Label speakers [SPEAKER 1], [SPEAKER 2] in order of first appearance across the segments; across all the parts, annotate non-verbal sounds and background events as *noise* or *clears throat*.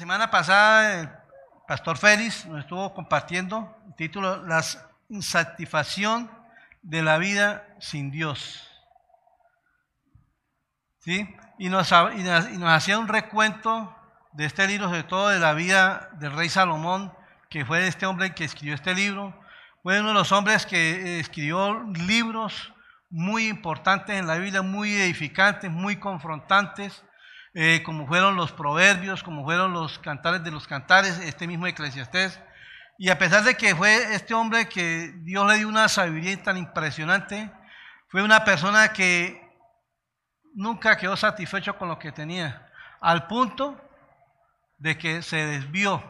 [SPEAKER 1] Semana pasada el pastor Félix nos estuvo compartiendo el título La insatisfacción de la vida sin Dios. ¿Sí? Y nos, hacía un recuento de este libro, sobre todo de la vida del rey Salomón, que fue este hombre que escribió este libro. Fue uno de los hombres que escribió libros muy importantes en la Biblia, muy edificantes, muy confrontantes, eh, como fueron los proverbios, como fueron los cantares de los cantares, este mismo Eclesiastés. Y a pesar de que fue este hombre que Dios le dio una sabiduría tan impresionante, fue una persona que nunca quedó satisfecho con lo que tenía, al punto de que se desvió.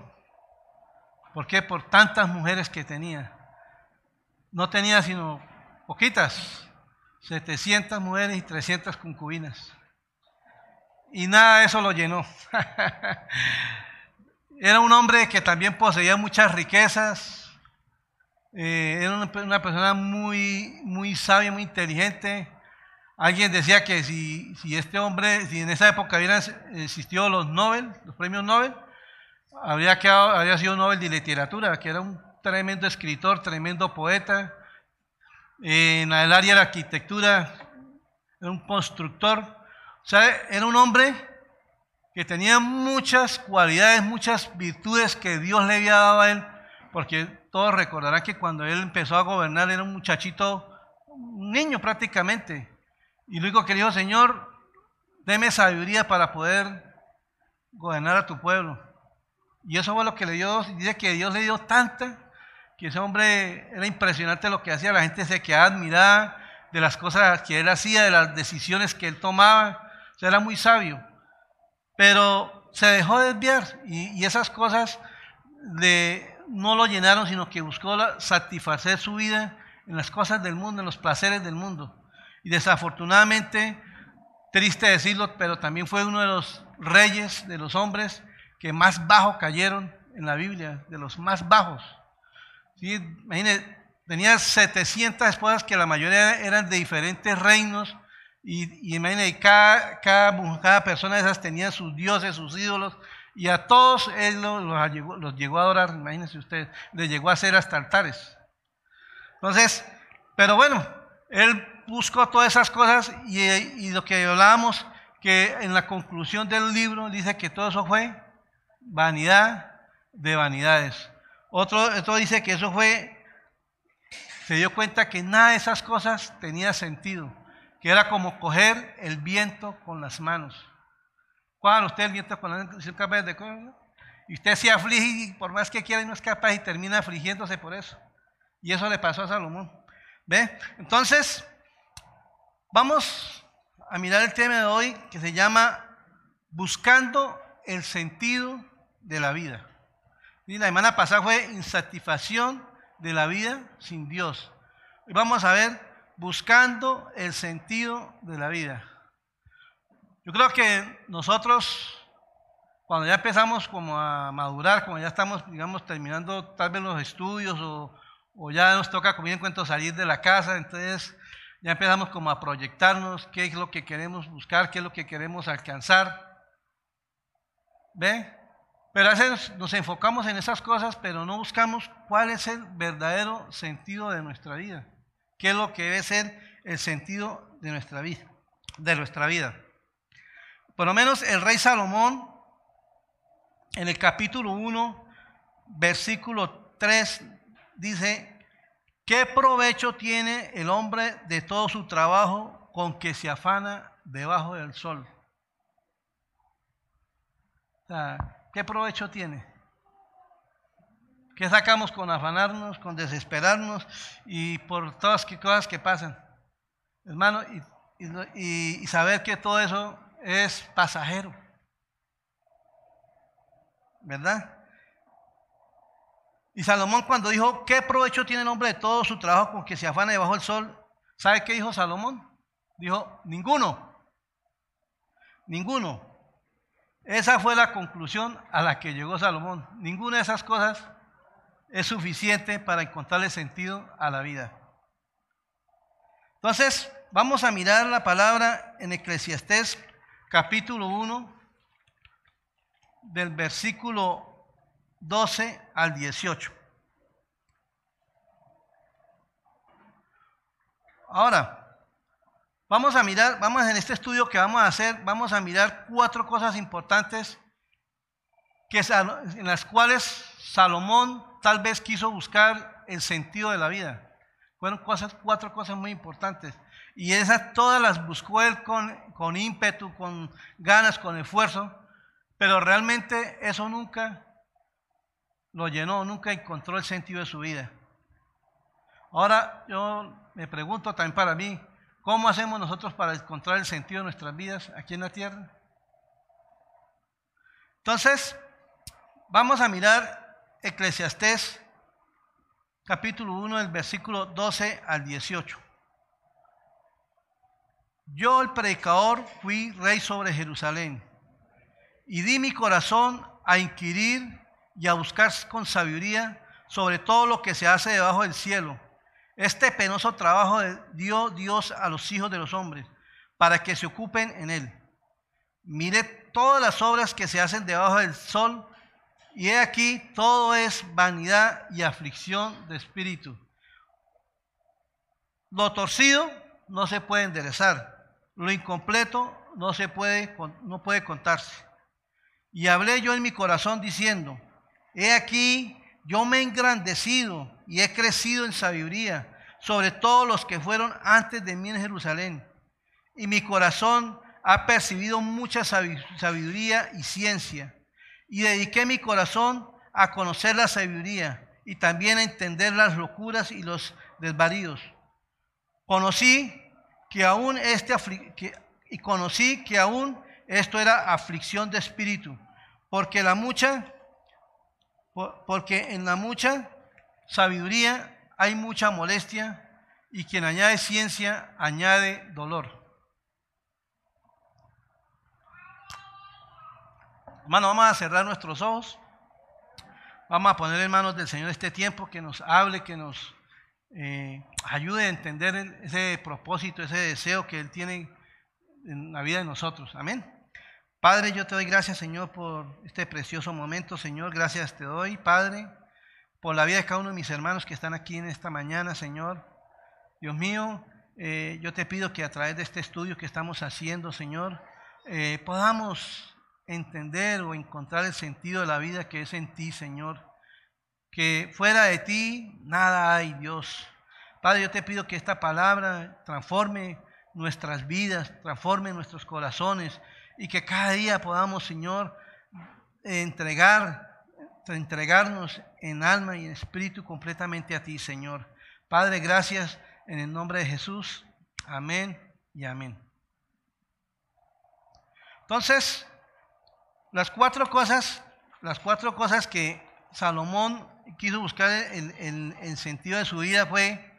[SPEAKER 1] ¿Por qué? Por tantas mujeres que tenía. No tenía sino poquitas, 700 mujeres y 300 concubinas. Y nada de eso lo llenó. *laughs* era un hombre que también poseía muchas riquezas. Eh, era una, persona muy, muy sabia, muy inteligente. Alguien decía que si, si, este hombre, si en esa época hubieran existido los Nobel, los premios Nobel, habría, quedado, habría sido Nobel de literatura, que era un tremendo escritor, tremendo poeta. En el área de la arquitectura, era un constructor. O sea, era un hombre que tenía muchas cualidades, muchas virtudes que Dios le había dado a él, porque todos recordarán que cuando él empezó a gobernar era un muchachito, un niño prácticamente. Y luego que dijo, Señor, deme sabiduría para poder gobernar a tu pueblo. Y eso fue lo que le dio, dice que Dios le dio tanta, que ese hombre era impresionante lo que hacía, la gente se quedaba admirada de las cosas que él hacía, de las decisiones que él tomaba era muy sabio, pero se dejó desviar y, esas cosas no lo llenaron, sino que buscó satisfacer su vida en las cosas del mundo, en los placeres del mundo. Y desafortunadamente, triste decirlo, pero también fue uno de los reyes, de los hombres que más bajo cayeron en la Biblia, de los más bajos. ¿Sí? Imagínense, tenía 700 esposas que la mayoría eran de diferentes reinos y, y cada, cada, persona de esas tenía sus dioses, sus ídolos, y a todos él los, llegó, a adorar, imagínense ustedes, les llegó a hacer hasta altares. Entonces, pero bueno, él buscó todas esas cosas y, y lo que hablábamos, que en la conclusión del libro dice que todo eso fue vanidad de vanidades. Otro, otro dice que eso fue, se dio cuenta que nada de esas cosas tenía sentido que era como coger el viento con las manos. Cuando usted el viento con las manos, de y usted se aflige y por más que quiera no es capaz y termina afligiéndose por eso. Y eso le pasó a Salomón. ¿Ve? Entonces, vamos a mirar el tema de hoy que se llama Buscando el sentido de la vida. Y la semana pasada fue insatisfacción de la vida sin Dios. Y vamos a ver buscando el sentido de la vida. Yo creo que nosotros, cuando ya empezamos como a madurar, como ya estamos, digamos, terminando tal vez los estudios o, ya nos toca, como bien cuento, salir de la casa, entonces ya empezamos como a proyectarnos qué es lo que queremos buscar, qué es lo que queremos alcanzar. ¿Ve? Pero a veces nos enfocamos en esas cosas, pero no buscamos cuál es el verdadero sentido de nuestra vida qué es lo que debe ser el sentido de nuestra vida, de nuestra vida. Por lo menos el rey Salomón, en el capítulo 1, versículo 3, dice, ¿qué provecho tiene el hombre de todo su trabajo con que se afana debajo del sol? ¿Qué provecho tiene? ¿Qué sacamos con afanarnos, con desesperarnos y por todas las cosas que pasan? Hermano, y, saber que todo eso es pasajero. ¿Verdad? Y Salomón cuando dijo, ¿qué provecho tiene el hombre de todo su trabajo con que se afana debajo del sol? ¿Sabe qué dijo Salomón? Dijo, ninguno. Ninguno. Esa fue la conclusión a la que llegó Salomón. Ninguna de esas cosas es suficiente para encontrarle sentido a la vida. Entonces, vamos a mirar la palabra en Eclesiastés capítulo 1, del versículo 12 al 18. Ahora, vamos a mirar, vamos en este estudio que vamos a hacer, vamos a mirar cuatro cosas importantes que, en las cuales Salomón tal vez quiso buscar el sentido de la vida. Fueron cuatro cosas muy importantes. Y esas todas las buscó él con, con ímpetu, con ganas, con esfuerzo. Pero realmente eso nunca lo llenó, nunca encontró el sentido de su vida. Ahora yo me pregunto también para mí, ¿cómo hacemos nosotros para encontrar el sentido de nuestras vidas aquí en la tierra? Entonces, vamos a mirar Eclesiastés capítulo 1 del versículo 12 al 18. Yo el predicador fui rey sobre Jerusalén y di mi corazón a inquirir y a buscar con sabiduría sobre todo lo que se hace debajo del cielo este penoso trabajo dio Dios a los hijos de los hombres para que se ocupen en él. Mire todas las obras que se hacen debajo del sol y he aquí todo es vanidad y aflicción de espíritu. Lo torcido no se puede enderezar, lo incompleto no se puede no puede contarse. Y hablé yo en mi corazón diciendo, he aquí yo me he engrandecido y he crecido en sabiduría sobre todos los que fueron antes de mí en Jerusalén. Y mi corazón ha percibido mucha sabiduría y ciencia. Y dediqué mi corazón a conocer la sabiduría y también a entender las locuras y los desvaríos. Conocí que aún este y conocí que aún esto era aflicción de espíritu, porque la mucha porque en la mucha sabiduría hay mucha molestia y quien añade ciencia añade dolor. Hermano, vamos a cerrar nuestros ojos. Vamos a poner en manos del Señor este tiempo que nos hable, que nos eh, ayude a entender ese propósito, ese deseo que Él tiene en la vida de nosotros. Amén. Padre, yo te doy gracias, Señor, por este precioso momento. Señor, gracias te doy, Padre por la vida de cada uno de mis hermanos que están aquí en esta mañana, Señor. Dios mío, eh, yo te pido que a través de este estudio que estamos haciendo, Señor, eh, podamos entender o encontrar el sentido de la vida que es en ti, Señor. Que fuera de ti nada hay, Dios. Padre, yo te pido que esta palabra transforme nuestras vidas, transforme nuestros corazones y que cada día podamos, Señor, entregar entregarnos en alma y en espíritu completamente a ti, Señor. Padre, gracias en el nombre de Jesús. Amén y amén. Entonces, las cuatro cosas, las cuatro cosas que Salomón quiso buscar en el sentido de su vida fue,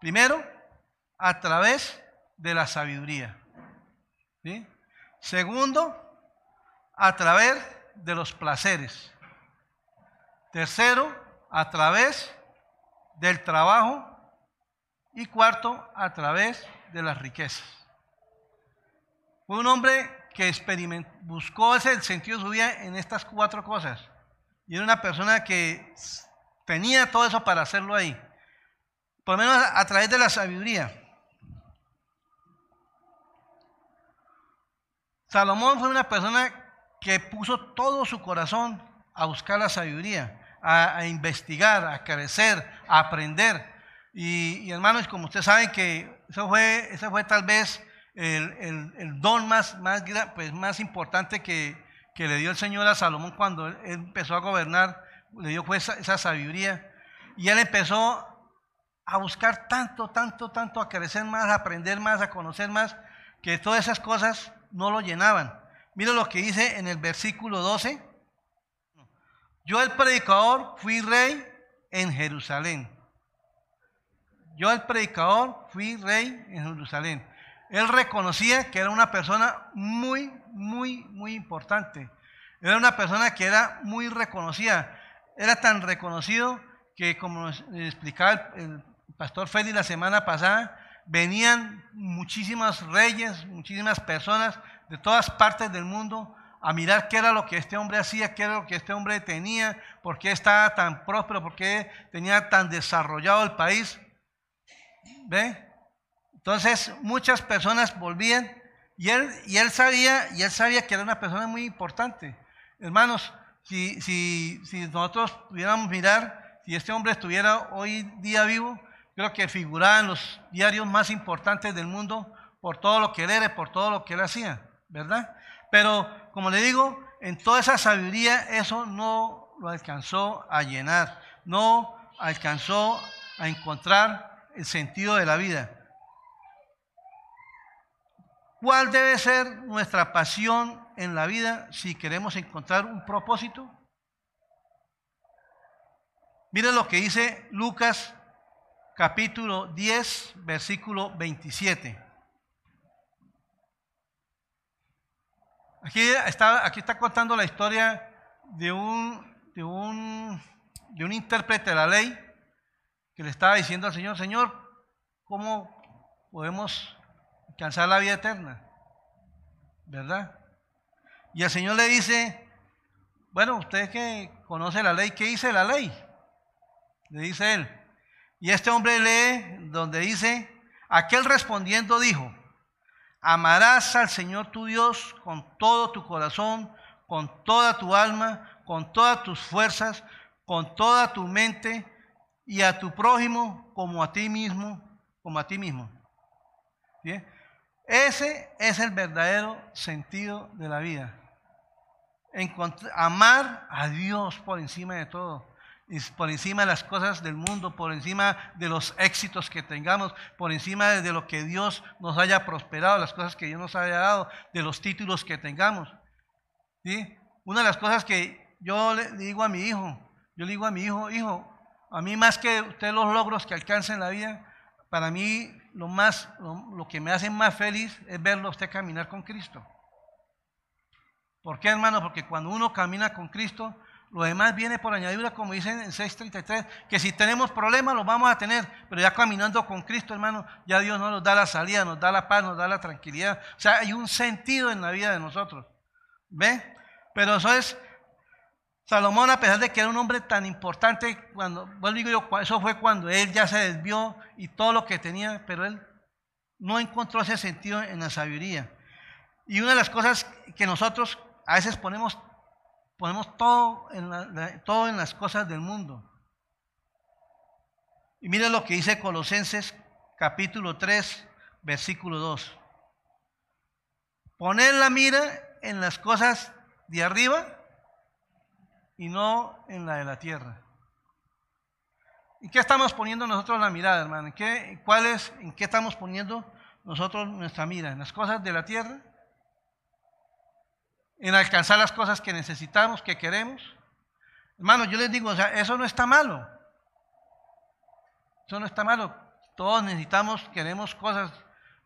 [SPEAKER 1] primero, a través de la sabiduría. Segundo, a través de los placeres. Tercero, a través del trabajo. Y cuarto, a través de las riquezas. Fue un hombre que buscó ese, sentido de su vida en estas cuatro cosas. Y era una persona que tenía todo eso para hacerlo ahí. Por lo menos a través de la sabiduría. Salomón fue una persona que puso todo su corazón a buscar la sabiduría a, investigar, a crecer, a aprender. Y, hermanos, como ustedes saben que eso fue, eso fue tal vez el, don más, pues, importante que, le dio el Señor a Salomón cuando él empezó a gobernar, le dio esa, esa sabiduría. Y él empezó a buscar tanto, tanto, tanto, a crecer más, a aprender más, a conocer más, que todas esas cosas no lo llenaban. Mira lo que dice en el versículo 12. Yo el predicador fui rey en Jerusalén. Yo el predicador fui rey en Jerusalén. Él reconocía que era una persona muy, muy, muy importante. Era una persona que era muy reconocida. Era tan reconocido que, como nos explicaba el, pastor Félix la semana pasada, venían muchísimos reyes, muchísimas personas de todas partes del mundo a mirar qué era lo que este hombre hacía, qué era lo que este hombre tenía, por qué estaba tan próspero, por qué tenía tan desarrollado el país. ¿Ve? Entonces muchas personas volvían y él, y él sabía, y él sabía que era una persona muy importante. Hermanos, si, si, si nosotros pudiéramos mirar, si este hombre estuviera hoy día vivo, creo que figuraba en los diarios más importantes del mundo por todo lo que él era, por todo lo que él hacía, ¿verdad? Pero, como le digo, en toda esa sabiduría eso no lo alcanzó a llenar, no alcanzó a encontrar el sentido de la vida. ¿Cuál debe ser nuestra pasión en la vida si queremos encontrar un propósito? Miren lo que dice Lucas capítulo 10, versículo 27. Aquí está, aquí está contando la historia de un, de, un, de un intérprete de la ley que le estaba diciendo al Señor, Señor, ¿cómo podemos alcanzar la vida eterna? ¿Verdad? Y el Señor le dice, bueno, usted que conoce la ley, ¿qué dice la ley? Le dice él. Y este hombre lee donde dice, aquel respondiendo dijo, amarás al Señor tu Dios con todo tu corazón, con toda tu alma, con todas tus fuerzas, con toda tu mente y a tu prójimo como a ti mismo, como a ti mismo. Ese es el verdadero sentido de la vida amar a Dios por encima de todo, por encima de las cosas del mundo, por encima de los éxitos que tengamos, por encima de lo que Dios nos haya prosperado, las cosas que Dios nos haya dado, de los títulos que tengamos. Una de las cosas que yo le digo a mi hijo, yo le digo a mi hijo, hijo, a mí más que usted los logros que alcanza en la vida, para mí lo más, lo que me hace más feliz es verlo usted caminar con Cristo. ¿Por qué, hermano? Porque cuando uno camina con Cristo, lo demás viene por añadidura, como dicen en 6.33, que si tenemos problemas los vamos a tener, pero ya caminando con Cristo, hermano, ya Dios nos da la salida, nos da la paz, nos da la tranquilidad. O sea, hay un sentido en la vida de nosotros. ¿Ve? Pero eso es, Salomón, a pesar de que era un hombre tan importante, cuando, yo, eso fue cuando él ya se desvió y todo lo que tenía, pero él no encontró ese sentido en la sabiduría. Y una de las cosas que nosotros a veces ponemos, ponemos todo, en todo en las cosas del mundo. Y miren lo que dice Colosenses capítulo 3, versículo 2. Poner la mira en las cosas de arriba y no en la de la tierra. ¿En qué estamos poniendo nosotros la mirada, hermano? ¿En qué, cuál ¿En qué estamos poniendo nosotros nuestra mira? ¿En las cosas de la tierra en alcanzar las cosas que necesitamos, que queremos. Hermano, yo les digo, o sea, eso no está malo. Eso no está malo. Todos necesitamos, queremos cosas,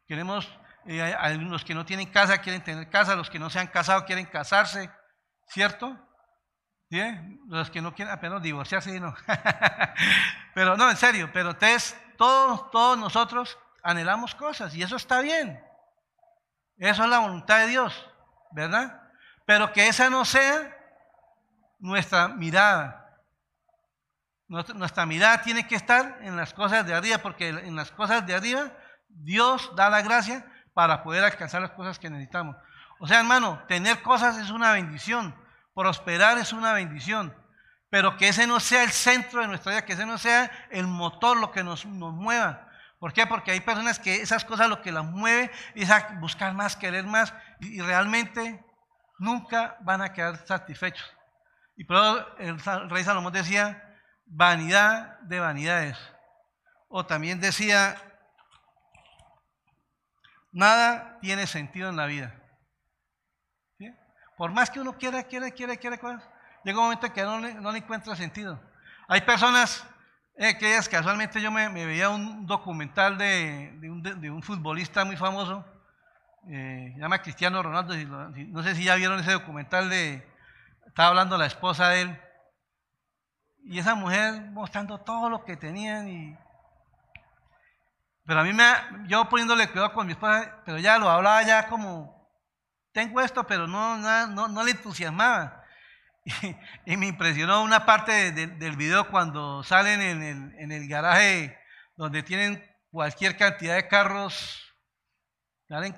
[SPEAKER 1] queremos, eh, los que no tienen casa quieren tener casa, los que no se han casado quieren casarse, ¿cierto? ¿Bien? Los que no quieren apenas divorciarse, no. *laughs* pero no, en serio, pero todos nosotros anhelamos cosas y eso está bien. Eso es la voluntad de Dios, ¿verdad? Pero que esa no sea nuestra mirada. Nuestra, mirada tiene que estar en las cosas de arriba, porque en las cosas de arriba Dios da la gracia para poder alcanzar las cosas que necesitamos. O sea, hermano, tener cosas es una bendición, prosperar es una bendición, pero que ese no sea el centro de nuestra vida, que ese no sea el motor, lo que nos, mueva. ¿Por qué? Porque hay personas que esas cosas lo que las mueve es buscar más, querer más, y realmente nunca van a quedar satisfechos. Y por eso el rey Salomón decía, vanidad de vanidades. O también decía, nada tiene sentido en la vida. Por más que uno quiera, quiera, quiera, quiera, llega un momento en que no le, encuentra sentido. Hay personas eh, que ellas casualmente yo me, veía un documental de, un, de, un, futbolista muy famoso eh, se llama Cristiano Ronaldo, no sé si ya vieron ese documental de, estaba hablando la esposa de él, y esa mujer mostrando todo lo que tenían, y, pero a mí me, yo poniéndole cuidado con mi esposa, pero ya lo hablaba ya como, tengo esto, pero no, no, no le entusiasmaba. *laughs* Y, me impresionó una parte del video cuando salen en el, en el garaje donde tienen cualquier cantidad de carros, salen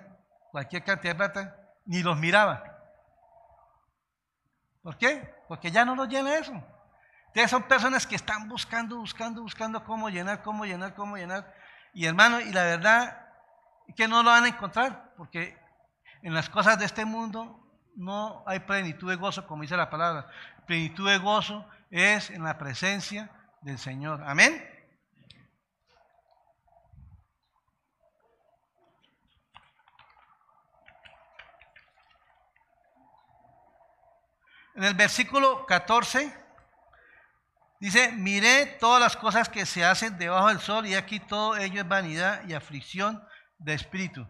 [SPEAKER 1] cualquier cantidad de plata, ni los miraba. ¿Por qué? Porque ya no los llena eso. Entonces son personas que están buscando, buscando, buscando cómo llenar, cómo llenar, cómo llenar. Y hermano, y la verdad que no lo van a encontrar, porque en las cosas de este mundo no hay plenitud de gozo, como dice la palabra. Plenitud de gozo es en la presencia del Señor. Amén. En el versículo 14 dice, miré todas las cosas que se hacen debajo del sol y aquí todo ello es vanidad y aflicción de espíritu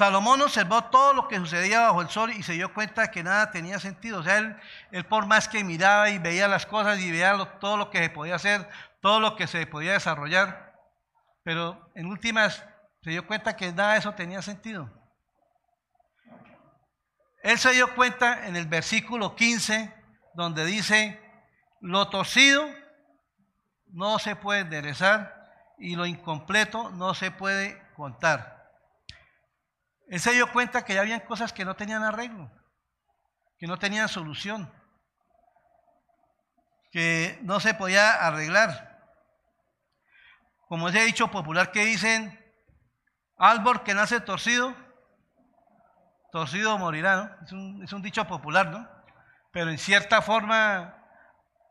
[SPEAKER 1] Salomón observó todo lo que sucedía bajo el sol y se dio cuenta que nada tenía sentido. O sea, él, por más que miraba y veía las cosas y veía todo lo que se podía hacer, todo lo que se podía desarrollar, pero en últimas se dio cuenta que nada de eso tenía sentido. Él se dio cuenta en el versículo 15, donde dice, lo torcido no se puede enderezar y lo incompleto no se puede contar. Él se dio cuenta que ya habían cosas que no tenían arreglo, que no tenían solución, que no se podía arreglar. Como ese dicho popular que dicen, árbol que nace torcido, torcido morirá, ¿no? Es un, dicho popular, ¿no? Pero en cierta forma,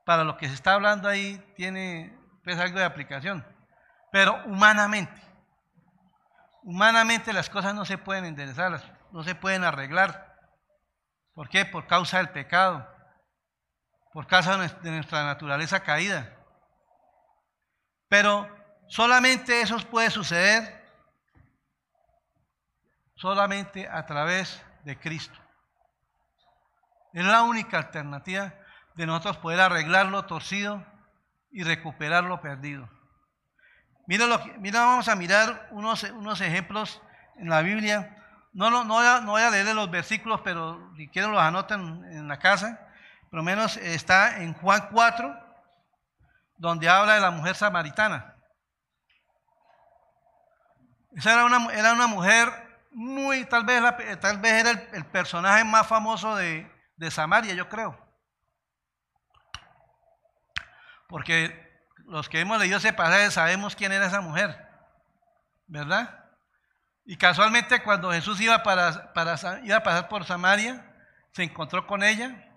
[SPEAKER 1] para lo que se está hablando ahí, tiene pues, algo de aplicación. Pero humanamente, Humanamente las cosas no se pueden enderezar, no se pueden arreglar. ¿Por qué? Por causa del pecado, por causa de nuestra naturaleza caída. Pero solamente eso puede suceder solamente a través de Cristo. Es la única alternativa de nosotros poder arreglar lo torcido y recuperar lo perdido. Mira, vamos a mirar unos, unos ejemplos en la Biblia. No, voy a, leer los versículos, pero si quieren los anotan en la casa. Por lo menos está en Juan 4, donde habla de la mujer samaritana. Esa era una, era una mujer muy, tal vez, tal vez era el, personaje más famoso de, de Samaria, yo creo. Porque los que hemos leído ese pasaje sabemos quién era esa mujer, ¿verdad? Y casualmente cuando Jesús iba, para, para, iba a pasar por Samaria, se encontró con ella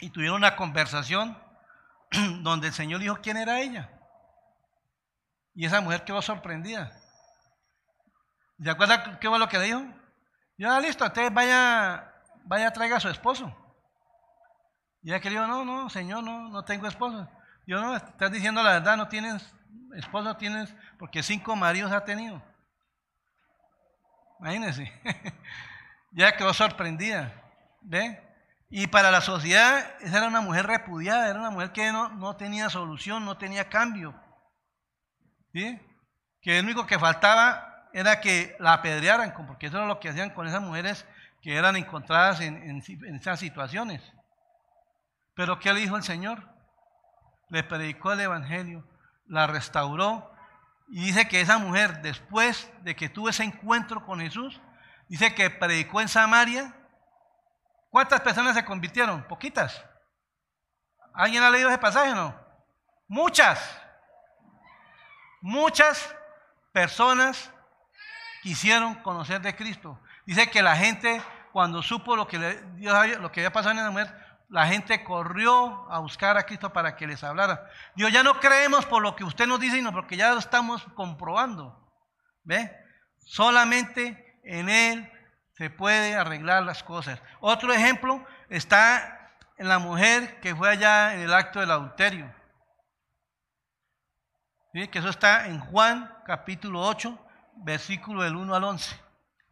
[SPEAKER 1] y tuvieron una conversación *clears throat* donde el Señor dijo quién era ella. Y esa mujer quedó sorprendida. ¿Se acuerda qué fue lo que le dijo? Ya, listo, entonces vaya, vaya, traiga a su esposo. Y ella que dijo, no, no, Señor, no, no tengo esposo. Yo no, estás diciendo la verdad, no tienes esposa, tienes, porque cinco maridos ha tenido. Imagínense. *laughs* ya quedó sorprendida. ¿Ve? Y para la sociedad, esa era una mujer repudiada, era una mujer que no, no tenía solución, no tenía cambio. ¿Sí? Que lo único que faltaba era que la apedrearan, porque eso era lo que hacían con esas mujeres que eran encontradas en, en esas situaciones. Pero ¿qué le dijo el Señor? Le predicó el Evangelio, la restauró. Y dice que esa mujer, después de que tuvo ese encuentro con Jesús, dice que predicó en Samaria. ¿Cuántas personas se convirtieron? Poquitas. ¿Alguien ha leído ese pasaje o no? Muchas. Muchas personas quisieron conocer de Cristo. Dice que la gente, cuando supo lo que, Dios lo que había pasado en esa mujer, la gente corrió a buscar a Cristo para que les hablara. Dios, ya no creemos por lo que usted nos dice, sino porque ya lo estamos comprobando. ¿Ve? Solamente en Él se puede arreglar las cosas. Otro ejemplo está en la mujer que fue allá en el acto del adulterio. ¿Sí? Que eso está en Juan capítulo 8, versículo del 1 al 11.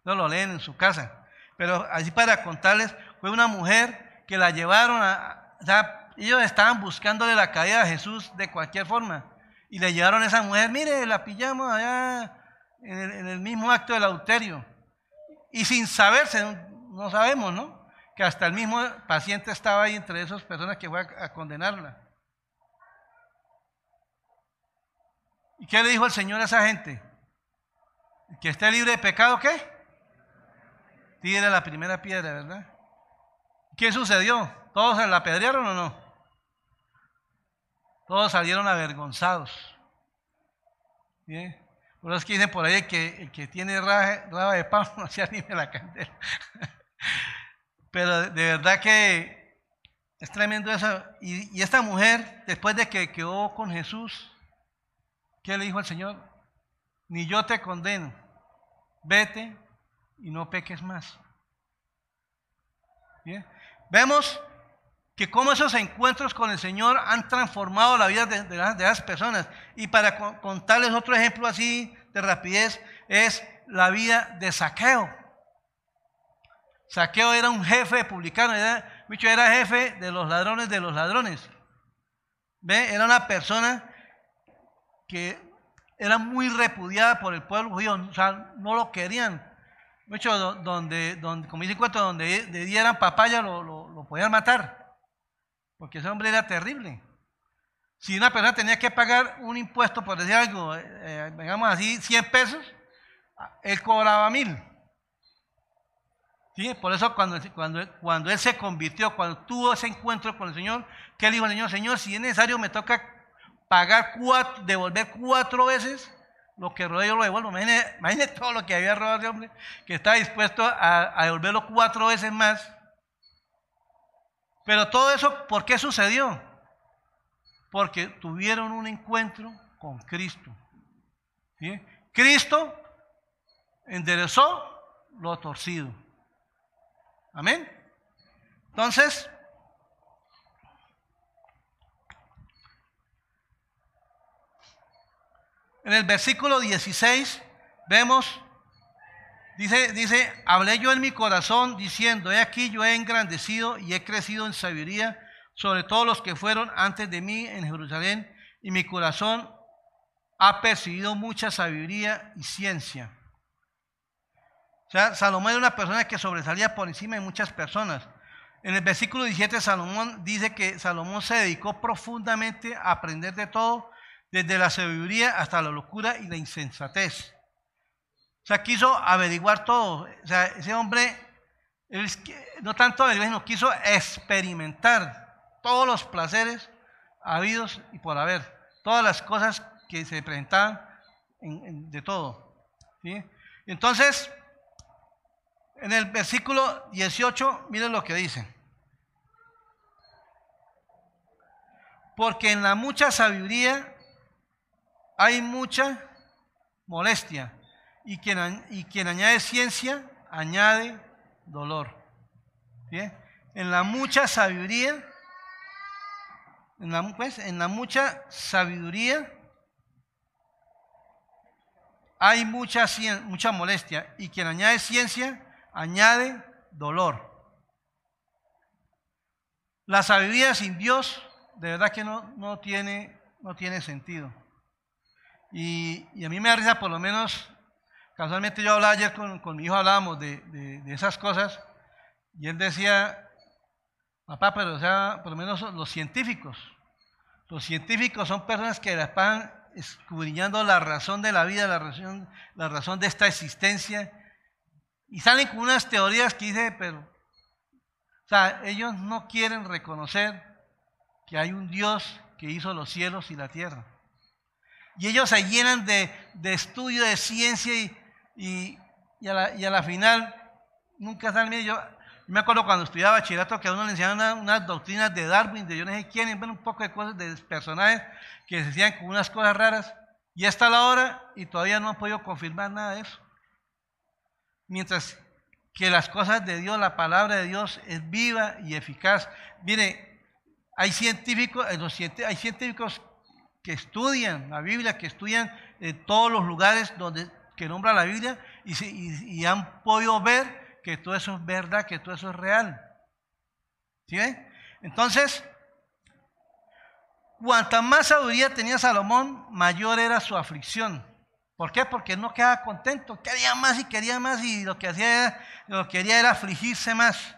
[SPEAKER 1] No lo leen en su casa. Pero así para contarles, fue una mujer que la llevaron a, sea, ellos estaban buscándole la caída a Jesús de cualquier forma. Y le llevaron a esa mujer, mire, la pillamos allá en el, mismo acto del adulterio. y sin saberse, no sabemos, ¿no? Que hasta el mismo paciente estaba ahí entre esas personas que fue a, a condenarla. ¿Y qué le dijo el Señor a esa gente? Que esté libre de pecado, ¿qué? Tire la primera piedra, ¿verdad? ¿Qué sucedió? ¿Todos se la apedrearon o no? Todos salieron avergonzados. ¿Bien? Por eso que dicen por ahí que el que tiene raba de pan *laughs* no se anime la candela. *laughs* Pero de verdad que es tremendo eso. Y, y, esta mujer, después de que quedó con Jesús, ¿qué le dijo al Señor? Ni yo te condeno. Vete y no peques más. ¿Bien? Vemos que cómo esos encuentros con el Señor han transformado la vida de, las, personas. Y para contarles otro ejemplo así de rapidez, es la vida de Saqueo. Saqueo era un jefe publicano, era, era jefe de los ladrones de los ladrones. ¿Ve? Era una persona que era muy repudiada por el pueblo judío, o sea, no lo querían. Mucho donde, donde, como dice cuento, donde le dieran papaya lo, podían matar, porque ese hombre era terrible. Si una persona tenía que pagar un impuesto, por decir algo, eh, eh, digamos así, 100 pesos, él cobraba mil. ¿Sí? Por eso cuando, cuando, cuando él se convirtió, cuando tuvo ese encuentro con el Señor, ¿qué le dijo al Señor? Señor, si es necesario me toca pagar cuatro, devolver cuatro veces, lo que robé yo lo devuelvo. Imagínese, todo lo que había robado ese hombre, que está dispuesto a, devolverlo cuatro veces más. Pero todo eso, ¿por qué sucedió? Porque tuvieron un encuentro con Cristo. Cristo enderezó lo torcido. Amén. Entonces, En el versículo 16 vemos, dice, dice, hablé yo en mi corazón diciendo, he aquí yo he engrandecido y he crecido en sabiduría sobre todos los que fueron antes de mí en Jerusalén, y mi corazón ha percibido mucha sabiduría y ciencia. O sea, Salomón era una persona que sobresalía por encima de muchas personas. En el versículo 17 Salomón dice que Salomón se dedicó profundamente a aprender de todo desde la sabiduría hasta la locura y la insensatez. O sea, quiso averiguar todo. O sea, ese hombre, no tanto averiguar, sino quiso experimentar todos los placeres habidos y por haber. Todas las cosas que se presentaban de todo. Entonces, en el versículo 18, miren lo que dice. Porque en la mucha sabiduría hay mucha molestia y quien, y quien añade ciencia añade dolor. En la mucha sabiduría, en la, pues, mucha sabiduría hay mucha, mucha molestia y quien añade ciencia añade dolor. La sabiduría sin Dios de verdad que no, no, tiene, no tiene sentido. Y, a mí me da risa, por lo menos, casualmente yo hablaba ayer con, mi hijo, hablábamos de, esas cosas, y él decía, papá, pero o sea, por lo menos los científicos, los científicos son personas que están escudriñando la razón de la vida, la razón, la razón de esta existencia, y salen con unas teorías que dice, pero, o sea, ellos no quieren reconocer que hay un Dios que hizo los cielos y la tierra. Y ellos se llenan de, estudio, de ciencia y, a la, final nunca bien. Yo, me acuerdo cuando estudiaba bachillerato que a uno le enseñaban unas, doctrinas de Darwin, de yo no sé quién, y un poco de cosas de personajes que se decían con unas cosas raras. Y está la hora y todavía no han podido confirmar nada de eso. Mientras que las cosas de Dios, la palabra de Dios es viva y eficaz. Mire, hay científicos, hay científicos que estudian la Biblia, que estudian en todos los lugares donde que nombra la Biblia y, han podido ver que todo eso es verdad, que todo eso es real. ¿Sí ven? Entonces, cuanta más sabiduría tenía Salomón, mayor era su aflicción, ¿Por qué? Porque no quedaba contento, quería más y quería más y lo que hacía lo que quería era afligirse más.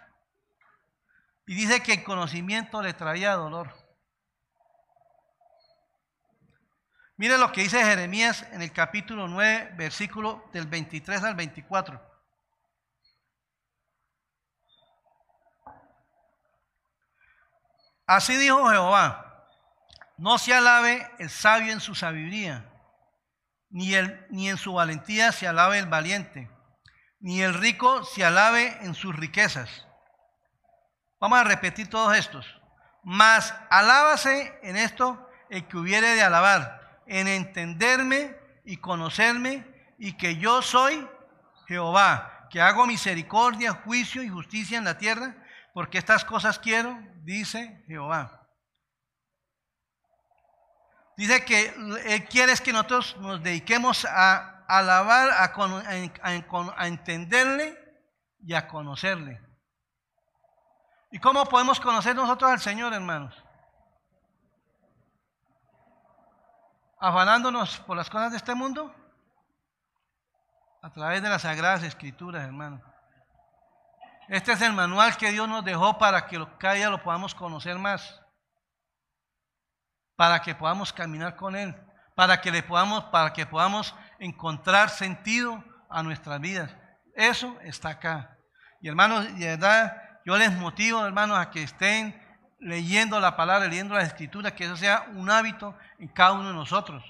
[SPEAKER 1] Y dice que el conocimiento le traía dolor. Mire lo que dice Jeremías en el capítulo 9, versículo del 23 al 24. Así dijo Jehová, no se alabe el sabio en su sabiduría, ni, el, ni en su valentía se alabe el valiente, ni el rico se alabe en sus riquezas. Vamos a repetir todos estos. Mas alábase en esto el que hubiere de alabar, en entenderme y conocerme, y que yo soy Jehová, que hago misericordia, juicio y justicia en la tierra, porque estas cosas quiero, dice Jehová. Dice que Él quiere que nosotros nos dediquemos a alabar, a, entenderle y a conocerle. ¿Y cómo podemos conocer nosotros al Señor, hermanos? Afanándonos por las cosas de este mundo a través de las sagradas escrituras, hermanos. Este es el manual que Dios nos dejó para que cada día lo podamos conocer más. Para que podamos caminar con Él. Para que le podamos, para que podamos encontrar sentido a nuestras vidas. Eso está acá. Y hermanos, de verdad, yo les motivo, hermanos, a que estén leyendo la palabra, leyendo la escritura, que eso sea un hábito en cada uno de nosotros.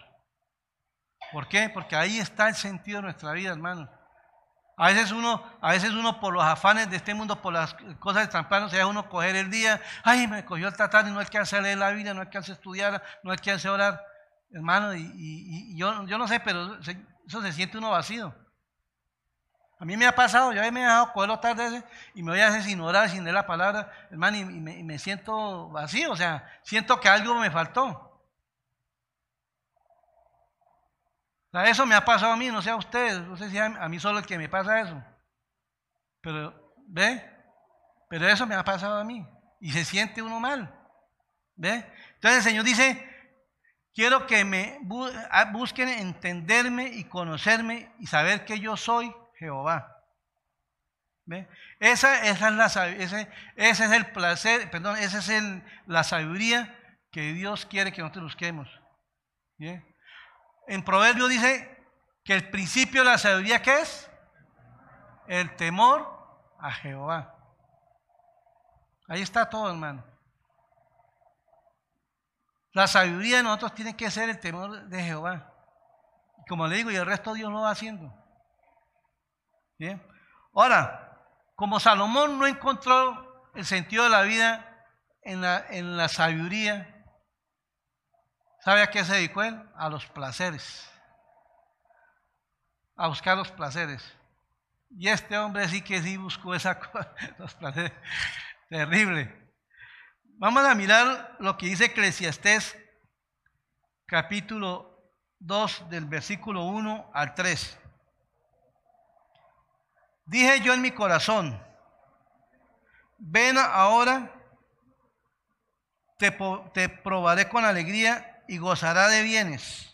[SPEAKER 1] ¿Por qué? Porque ahí está el sentido de nuestra vida, hermanos. A veces uno, a veces uno por los afanes de este mundo, por las cosas de se deja uno coger el día, ay, me cogió el tratar y no alcanza a leer la Biblia, no alcanza a estudiar, no alcanza a orar. Hermano, y, yo, yo no sé, pero eso se siente uno vacío. A mí me ha pasado, yo me he dejado cogerlo tarde y me voy a hacer sin orar, sin leer la palabra, hermano, y me, siento vacío, o sea, siento que algo me faltó. eso me ha pasado a mí, no sé a ustedes, no sé si a, mí solo el que me pasa eso. Pero, ¿ve? Pero eso me ha pasado a mí. Y se siente uno mal. ¿Ve? Entonces el Señor dice, quiero que me busquen entenderme y conocerme y saber que yo soy Jehová. ¿Ve? Esa, es la, ese, ese, es el placer, perdón, esa es el, la sabiduría que Dios quiere que nosotros busquemos. ¿Bien? En Proverbio dice que el principio de la sabiduría, ¿qué es? El temor a Jehová. Ahí está todo, hermano. La sabiduría de nosotros tiene que ser el temor de Jehová. Como le digo, y el resto Dios lo va haciendo. Ahora, como Salomón no encontró el sentido de la vida en la, en la sabiduría, ¿Sabe a qué se dedicó él? A los placeres. A buscar los placeres. Y este hombre sí que sí buscó esa *laughs* cosa, los placeres. Terrible. Vamos a mirar lo que dice Eclesiastés capítulo 2 del versículo 1 al 3. Dije yo en mi corazón, ven ahora, te, probaré con alegría y gozará de bienes.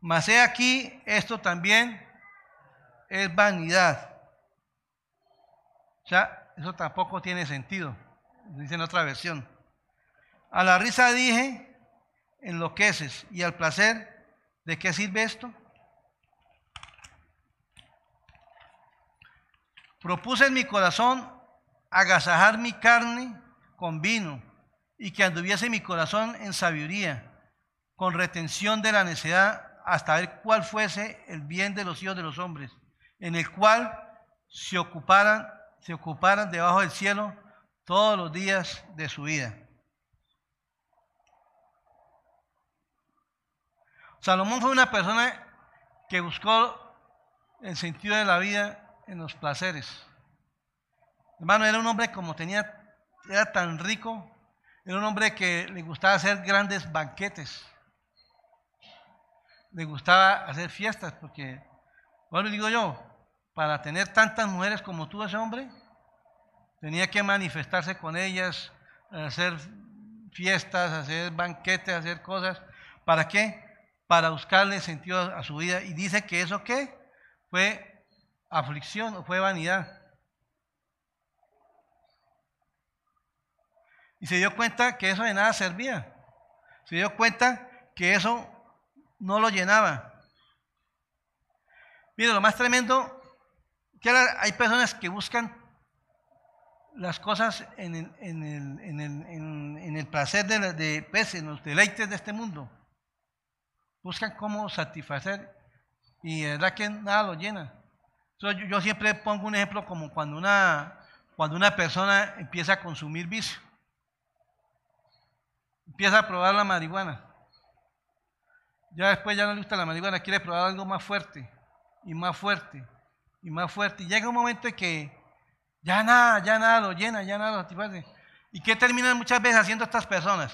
[SPEAKER 1] Mas he aquí, esto también es vanidad. O sea, eso tampoco tiene sentido, dice en otra versión. A la risa dije, enloqueces, y al placer, ¿de qué sirve esto? Propuse en mi corazón agasajar mi carne con vino y que anduviese mi corazón en sabiduría con retención de la necedad hasta ver cuál fuese el bien de los hijos de los hombres, en el cual se ocuparan, se ocuparan debajo del cielo todos los días de su vida. Salomón fue una persona que buscó el sentido de la vida en los placeres. Hermano, era un hombre como tenía, era tan rico, era un hombre que le gustaba hacer grandes banquetes le gustaba hacer fiestas, porque, bueno, digo yo, para tener tantas mujeres como tú, ese hombre, tenía que manifestarse con ellas, hacer fiestas, hacer banquetes, hacer cosas. ¿Para qué? para buscarle sentido a su vida. Y dice que eso qué? Fue aflicción o fue vanidad. Y se dio cuenta que eso de nada servía. Se dio cuenta que eso no lo llenaba. Mire, lo más tremendo, que hay personas que buscan las cosas en el, en el, en el, en el placer de, de pues, en los deleites de este mundo. Buscan cómo satisfacer y de verdad que nada lo llena. Yo, yo, siempre pongo un ejemplo como cuando una, cuando una persona empieza a consumir vicio. Empieza a probar la marihuana. Ya después ya no le gusta la marihuana, quiere probar algo más fuerte y más fuerte y más fuerte. Y llega un momento en que ya nada, ya nada lo llena, ya nada lo satisface. ¿Y qué terminan muchas veces haciendo estas personas?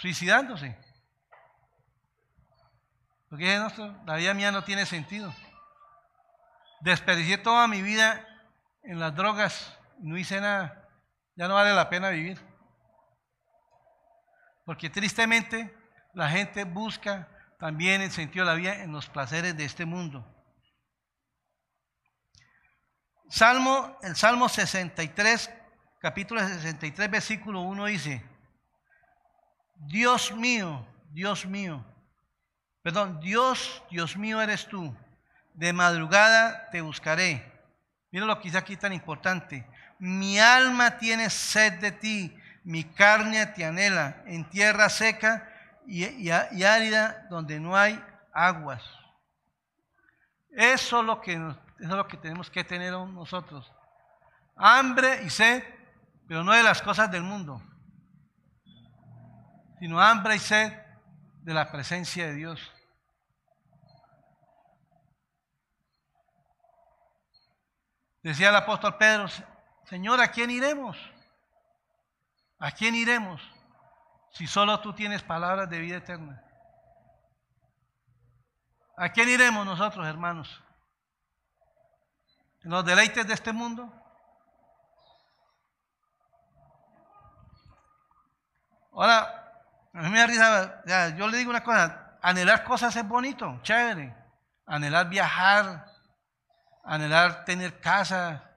[SPEAKER 1] Suicidándose. Porque la vida mía no tiene sentido. Desperdicié toda mi vida en las drogas, no hice nada. Ya no vale la pena vivir. Porque tristemente la gente busca también el sentido de la vida en los placeres de este mundo. Salmo, el Salmo 63, capítulo 63, versículo 1 dice, Dios mío, Dios mío, perdón, Dios, Dios mío eres tú, de madrugada te buscaré. Mira lo que dice aquí tan importante. Mi alma tiene sed de ti, mi carne te anhela en tierra seca y, árida donde no hay aguas. Eso es lo que eso es lo que tenemos que tener nosotros. Hambre y sed, pero no de las cosas del mundo, sino hambre y sed de la presencia de Dios. Decía el apóstol Pedro, Señor, ¿a quién iremos? ¿A quién iremos si solo tú tienes palabras de vida eterna? ¿A quién iremos nosotros, hermanos? los deleites de este mundo? Ahora, a mí me da risa, yo le digo una cosa, anhelar cosas es bonito, chévere. Anhelar viajar, anhelar tener casa,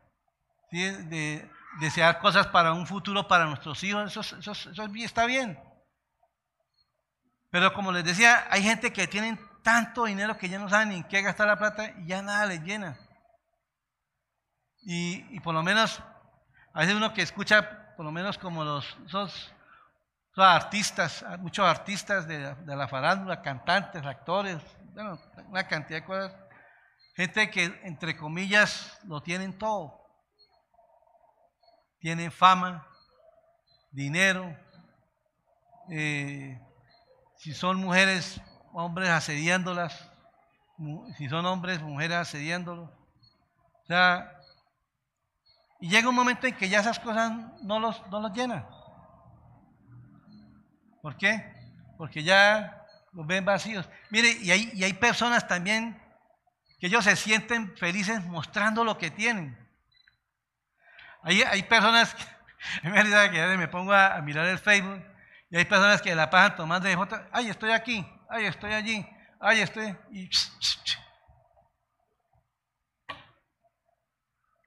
[SPEAKER 1] de, desear cosas para un futuro para nuestros hijos, eso, eso, está bien. Pero como les decía, hay gente que tienen tanto dinero que ya no saben en qué gastar la plata y ya nada les llena. Y, por lo menos, a veces uno que escucha, por lo menos como los esos, artistas, muchos artistas de, de, la farándula, cantantes, actores, bueno, una cantidad de cosas, gente que entre comillas lo tienen todo. Tienen fama, dinero, eh, si son mujeres, hombres asediándolas, si son hombres, mujeres asediándolos. O sea, y llega un momento en que ya esas cosas no los, no los llenan. ¿Por qué? Porque ya los ven vacíos. Mire, y hay, y hay personas también que ellos se sienten felices mostrando lo que tienen. Hay, hay personas, que, *laughs* que me pongo a, mirar el Facebook y hay personas que la pasan tomando de fotos, ay, estoy aquí, ay, estoy allí, ay, estoy, y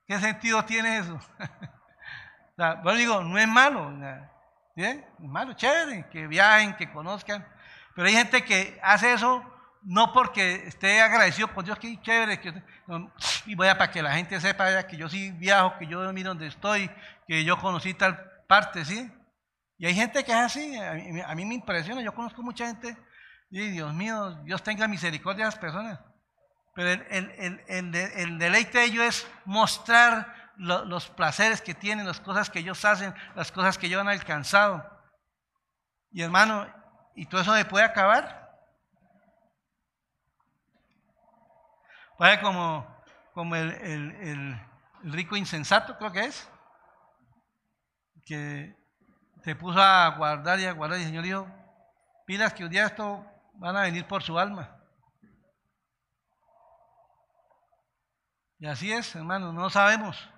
[SPEAKER 1] ¿Qué sentido tiene eso? *laughs* bueno, digo, no es malo, ¿bien? Es malo, chévere, que viajen, que conozcan, pero hay gente que hace eso no porque esté agradecido con Dios, que chévere, y voy a para que la gente sepa que yo sí viajo, que yo miro donde estoy, que yo conocí tal parte, ¿sí? Y hay gente que es así, a mí, me impresiona, yo conozco mucha gente, y Dios mío, Dios tenga misericordia de esas personas. Pero el, deleite de ellos es mostrar los placeres que tienen, las cosas que ellos hacen, las cosas que ellos han alcanzado. Y hermano, ¿y todo eso se puede acabar? Vaya como, como el, rico insensato, creo que es, que se puso a guardar y a guardar y el Señor dijo, pilas que un día esto van a venir por su alma. Y así es, hermano, no sabemos.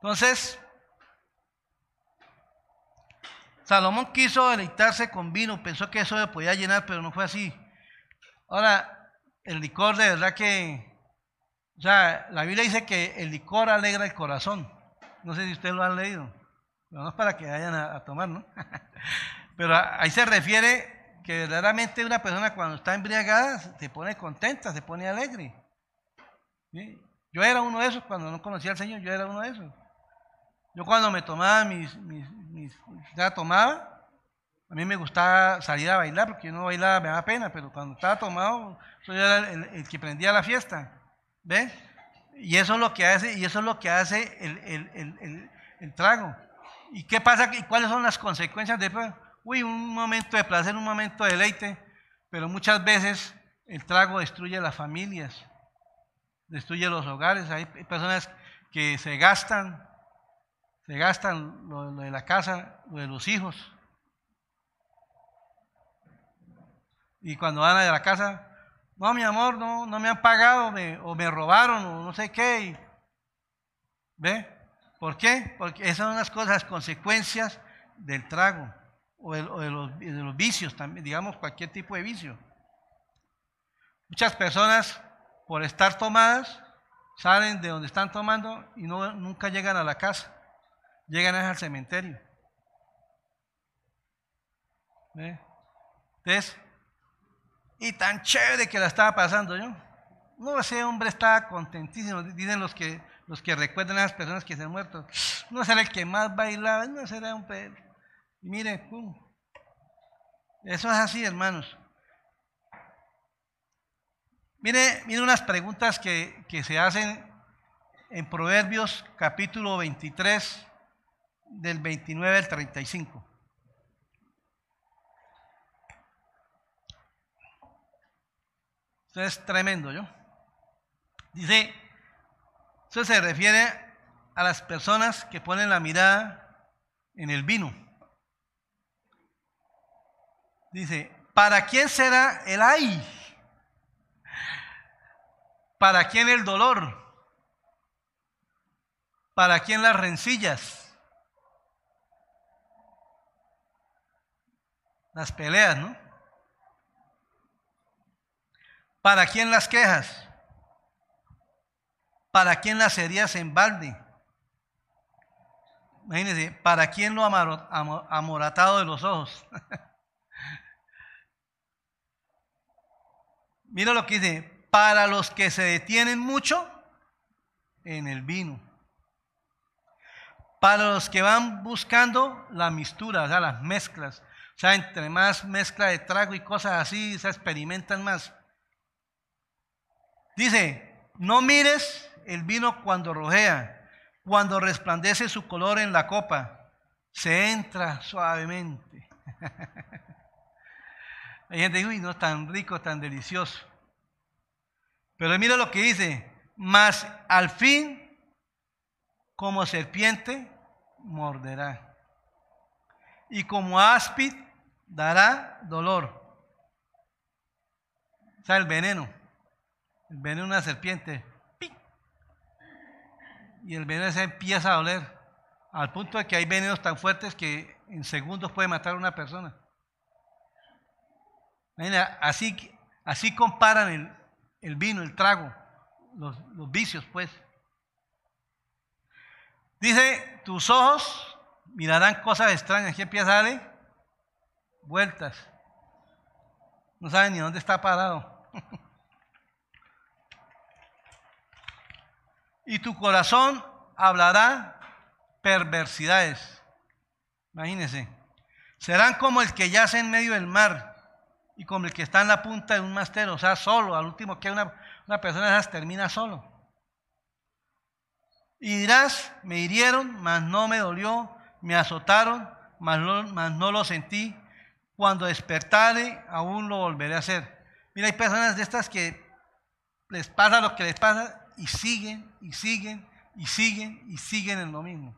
[SPEAKER 1] Entonces, Salomón quiso deleitarse con vino, pensó que eso le podía llenar, pero no fue así. Ahora, el licor de verdad que, o sea, la Biblia dice que el licor alegra el corazón. No sé si ustedes lo han leído, pero no es para que vayan a, tomar, ¿no? *laughs* pero ahí se refiere que verdaderamente una persona cuando está embriagada se pone contenta, se pone alegre. Yo era uno de esos, cuando no conocía al Señor, yo era uno de esos. Yo cuando me tomaba mis, mis, ya tomaba, a mí me gustaba salir a bailar, porque yo no bailaba, me daba pena, pero cuando estaba tomado, yo era el, que prendía la fiesta. ¿Ve? Y eso es lo que hace, y eso es lo que hace el, el trago. ¿Y qué pasa? ¿Y cuáles son las consecuencias de Uy, un momento de placer, un momento de deleite, pero muchas veces el trago destruye las familias, destruye los hogares. Hay personas que se gastan se gastan lo, de la casa, lo de los hijos. Y cuando van a la casa, no, mi amor, no, no me han pagado o me robaron o no sé qué. ¿Ve? ¿Por qué? Porque esas son las cosas, consecuencias del trago o de, los, vicios, digamos cualquier tipo de vicio. Muchas personas, por estar tomadas, salen de donde están tomando y no, nunca llegan a la casa llegan al cementerio. Entonces, y tan chévere que la estaba pasando yo. No, ese hombre estaba contentísimo, dicen los que, los que recuerdan a las personas que se han muerto. No será el que más bailaba, no será un perro. Y mire, pum. Eso es así, hermanos. Mire, mire unas preguntas que, que se hacen en Proverbios capítulo 23, del 29 al 35. Esto es tremendo, ¿yo? Dice, eso se refiere a las personas que ponen la mirada en el vino. Dice, ¿para quién será el ay? ¿Para quién el dolor? ¿Para quién las rencillas? Las peleas, ¿no? ¿Para quién las quejas? ¿Para quién las heridas en balde? Imagínense, ¿para quién lo amoratado de los ojos? *laughs* Mira lo que dice, para los que se detienen mucho en el vino. Para los que van buscando la mistura, las mezclas. O sea, entre más mezcla de trago y cosas así, se experimentan más. Dice, no mires el vino cuando rojea, cuando resplandece su color en la copa, se entra suavemente. *laughs* Hay gente dice, uy, no tan rico, tan delicioso. Pero mira lo que dice, mas al fin, como serpiente, morderá. Y como áspid, dará dolor. O sea, el veneno. El veneno de una serpiente. Y el veneno se empieza a doler. Al punto de que hay venenos tan fuertes que en segundos puede matar a una persona. Así, así comparan el, el vino, el trago, los, los vicios, pues. Dice, tus ojos mirarán cosas extrañas. ¿Qué empieza a vueltas. No sabe ni dónde está parado. *laughs* y tu corazón hablará perversidades. Imagínense. Serán como el que yace en medio del mar y como el que está en la punta de un mastero, o sea, solo. Al último que una, una persona esas termina solo. Y dirás, me hirieron, mas no me dolió, me azotaron, mas no lo sentí cuando despertare, aún lo volveré a hacer. Mira, hay personas de estas que les pasa lo que les pasa y siguen, y siguen, y siguen, y siguen en lo mismo.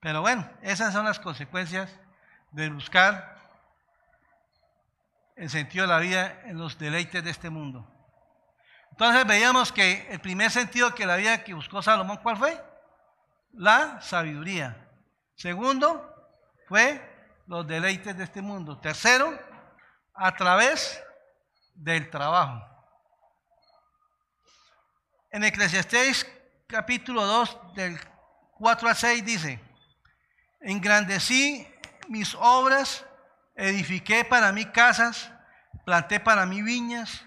[SPEAKER 1] Pero bueno, esas son las consecuencias de buscar el sentido de la vida en los deleites de este mundo. Entonces veíamos que el primer sentido que la vida que buscó Salomón, ¿cuál fue? La sabiduría. Segundo, fue los deleites de este mundo. Tercero, a través del trabajo. En Eclesiastés capítulo 2 del 4 al 6 dice, engrandecí mis obras, edifiqué para mí casas, planté para mí viñas,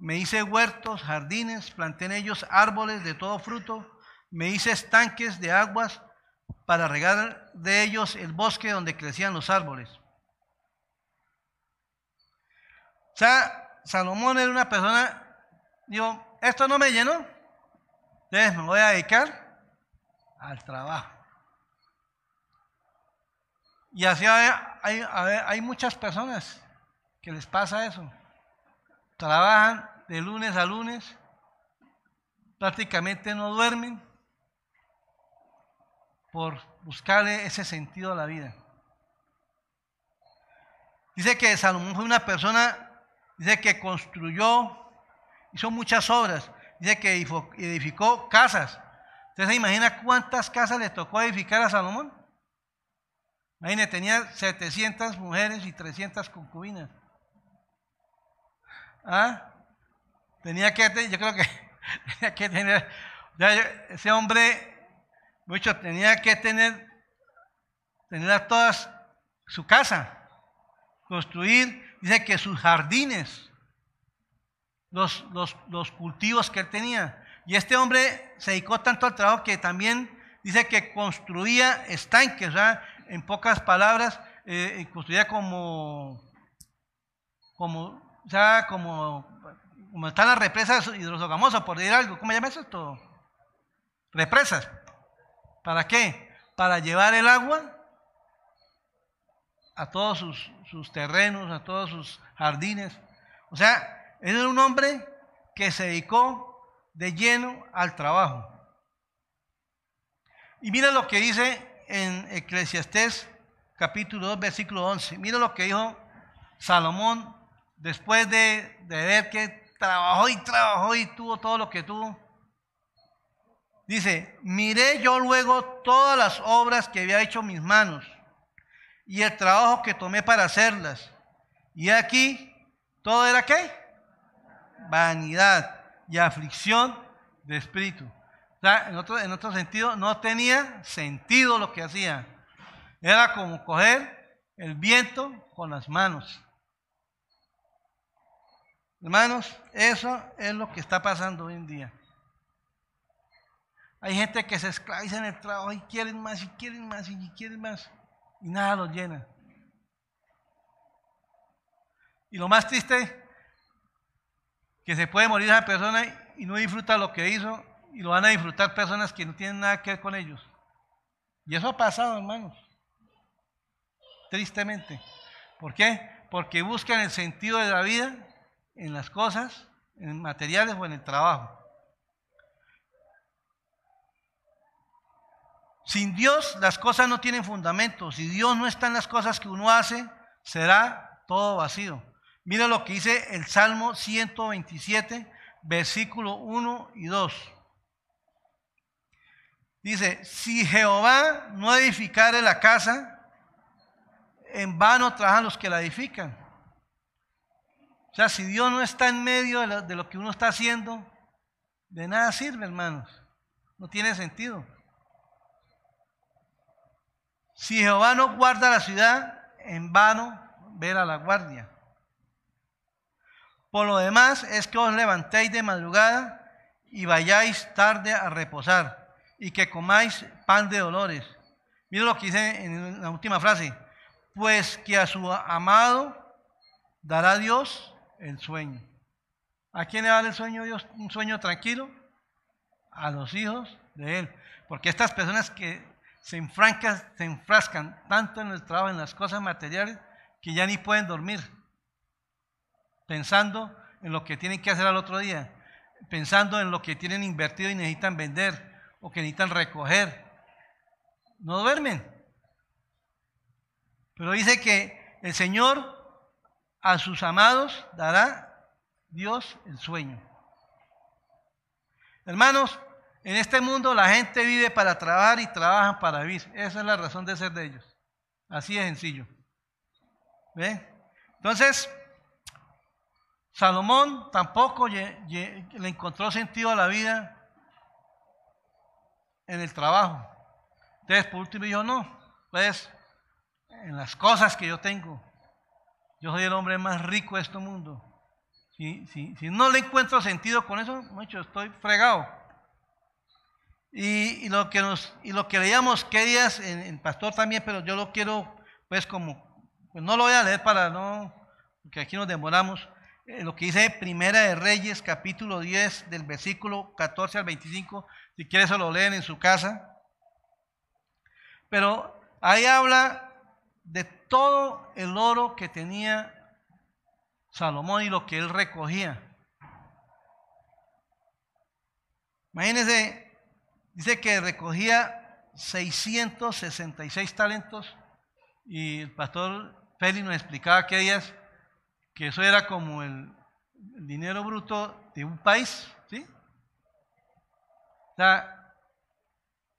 [SPEAKER 1] me hice huertos, jardines, planté en ellos árboles de todo fruto, me hice estanques de aguas para regar de ellos el bosque donde crecían los árboles. O sea, Salomón era una persona, digo, esto no me llenó, entonces me voy a dedicar al trabajo. Y así hay, hay, muchas personas que les pasa eso. Trabajan de lunes a lunes, prácticamente no duermen por buscarle ese sentido a la vida. Dice que Salomón fue una persona, dice que construyó, hizo muchas obras, dice que edificó casas. ¿Usted se imagina cuántas casas le tocó edificar a Salomón? Imagínate, tenía 700 mujeres y 300 concubinas. ¿Ah? Tenía que, yo creo que *laughs* tenía que tener, ese hombre, mucho, tenía que tener, tener a todas su casa, construir, dice que sus jardines, los, los, los cultivos que él tenía. Y este hombre se dedicó tanto al trabajo que también dice que construía estanques, o sea, en pocas palabras, eh, construida como, como, ya como, como están las represas hidrosogamosas, por decir algo. ¿Cómo llamas esto? Represas. ¿Para qué? Para llevar el agua a todos sus, terrenos, a todos sus jardines. O sea, él era un hombre que se dedicó de lleno al trabajo. Y mira lo que dice en Eclesiastés capítulo 2, versículo 11. Mira lo que dijo Salomón después de, ver que trabajó y trabajó y tuvo todo lo que tuvo. Dice, miré yo luego todas las obras que había hecho mis manos y el trabajo que tomé para hacerlas. Y aquí, todo era qué? Vanidad y aflicción de espíritu en otro, en otro sentido, no tenía sentido lo que hacía. Era como coger el viento con las manos. Hermanos, eso es lo que está pasando hoy en día. Hay gente que se esclaviza en el trabajo y quieren más y quieren más y quieren más y nada los llena. Y lo más triste, que se puede morir esa persona y no disfruta lo que hizo y lo van a disfrutar personas que no tienen nada que ver con ellos. Y eso ha pasado, hermanos. Tristemente. ¿Por qué? Porque buscan el sentido de la vida en las cosas, en materiales o en el trabajo. Sin Dios las cosas no tienen fundamento. Si Dios no está en las cosas que uno hace, será todo vacío. Mira lo que dice el Salmo 127, versículo 1 y 2. Dice, si Jehová no edificare la casa, en vano trabajan los que la edifican. O sea, si Dios no está en medio de lo, que uno está haciendo, de nada sirve, hermanos. No tiene sentido. Si Jehová no guarda la ciudad, en vano ver a la guardia. Por lo demás es que os levantéis de madrugada y vayáis tarde a reposar y que comáis pan de dolores. Mira lo que dice en la última frase. Pues que a su amado dará Dios el sueño. ¿A quién le da el sueño Dios? ¿Un sueño tranquilo? A los hijos de Él. Porque estas personas que se, enfrancan, se enfrascan tanto en el trabajo, en las cosas materiales, que ya ni pueden dormir. Pensando en lo que tienen que hacer al otro día. Pensando en lo que tienen invertido y necesitan vender o que necesitan recoger. No duermen. Pero dice que el Señor a sus amados dará Dios el sueño. Hermanos, En este mundo la gente vive para trabajar y trabajan para vivir. Esa es la razón de ser de ellos. Así de sencillo. ¿Ve? Entonces, Salomón tampoco le encontró sentido a la vida en el trabajo. Entonces, por último, dijo, no, pues, en las cosas que yo tengo, yo soy el hombre más rico de este mundo. Si, no le encuentro sentido con eso, mucho, estoy fregado. Y, lo que nos, y lo que leíamos qué días en, el pastor también, pero yo lo quiero, pues como, pues no lo voy a leer para no, porque aquí nos demoramos. Eh, lo que dice Primera de Reyes, capítulo 10, del versículo 14 al 25, si quieres se lo leen en su casa. Pero ahí habla de todo el oro que tenía Salomón y lo que él recogía. Imagínense Dice que recogía 666 talentos y el pastor Félix nos explicaba que días que eso era como el, dinero bruto de un país, ¿sí? O sea,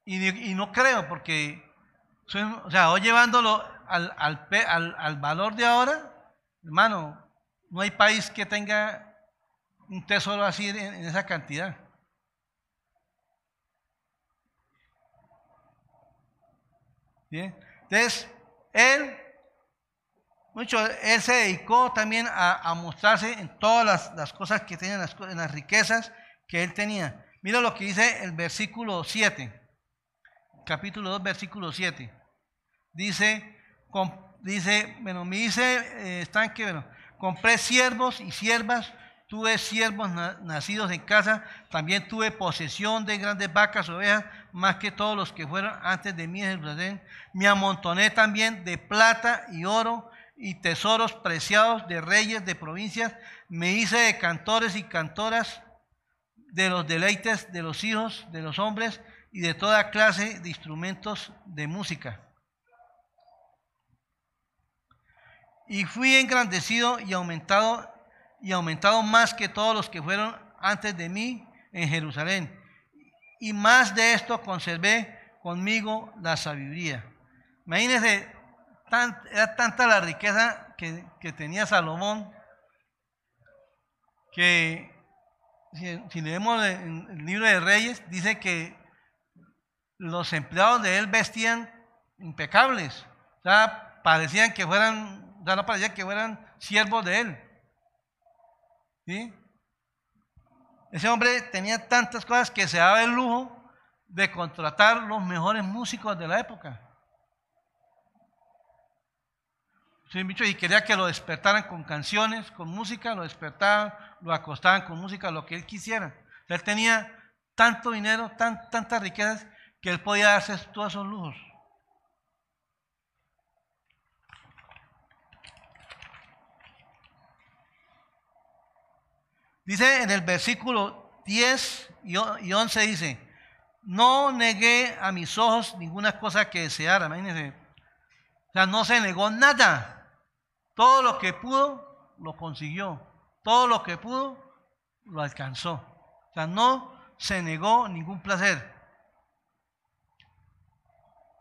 [SPEAKER 1] y, no creo porque, o sea, hoy llevándolo al, al, valor de ahora, hermano, no hay país que tenga un tesoro así en esa cantidad. Entonces, él, mucho, él se dedicó también a, mostrarse en todas las, cosas que tenía, en las, riquezas que él tenía. Mira lo que dice el versículo 7, capítulo 2, versículo 7. Dice, dice, bueno, me dice, eh, están que, bueno, compré siervos y siervas tuve siervos nacidos en casa, también tuve posesión de grandes vacas, ovejas, más que todos los que fueron antes de mí en Jerusalén. Me amontoné también de plata y oro y tesoros preciados de reyes de provincias. Me hice de cantores y cantoras de los deleites de los hijos de los hombres y de toda clase de instrumentos de música. Y fui engrandecido y aumentado y aumentado más que todos los que fueron antes de mí en Jerusalén. Y más de esto conservé conmigo la sabiduría. Imagínense, era tanta la riqueza que, tenía Salomón que si, leemos el, el libro de Reyes, dice que los empleados de él vestían impecables. O sea, parecían que fueran, ya no parecían que fueran siervos de él. Ese hombre tenía tantas cosas que se daba el lujo de contratar los mejores músicos de la época. y quería que lo despertaran con canciones, con música, lo despertaban, lo acostaban con música, lo que él quisiera. él tenía tanto dinero, tan, tantas riquezas, que él podía darse todos esos lujos. Dice en el versículo 10 y 11 dice, no negué a mis ojos ninguna cosa que deseara. Imagínense. O sea, no se negó nada. Todo lo que pudo, lo consiguió. Todo lo que pudo, lo alcanzó. O sea, no se negó ningún placer.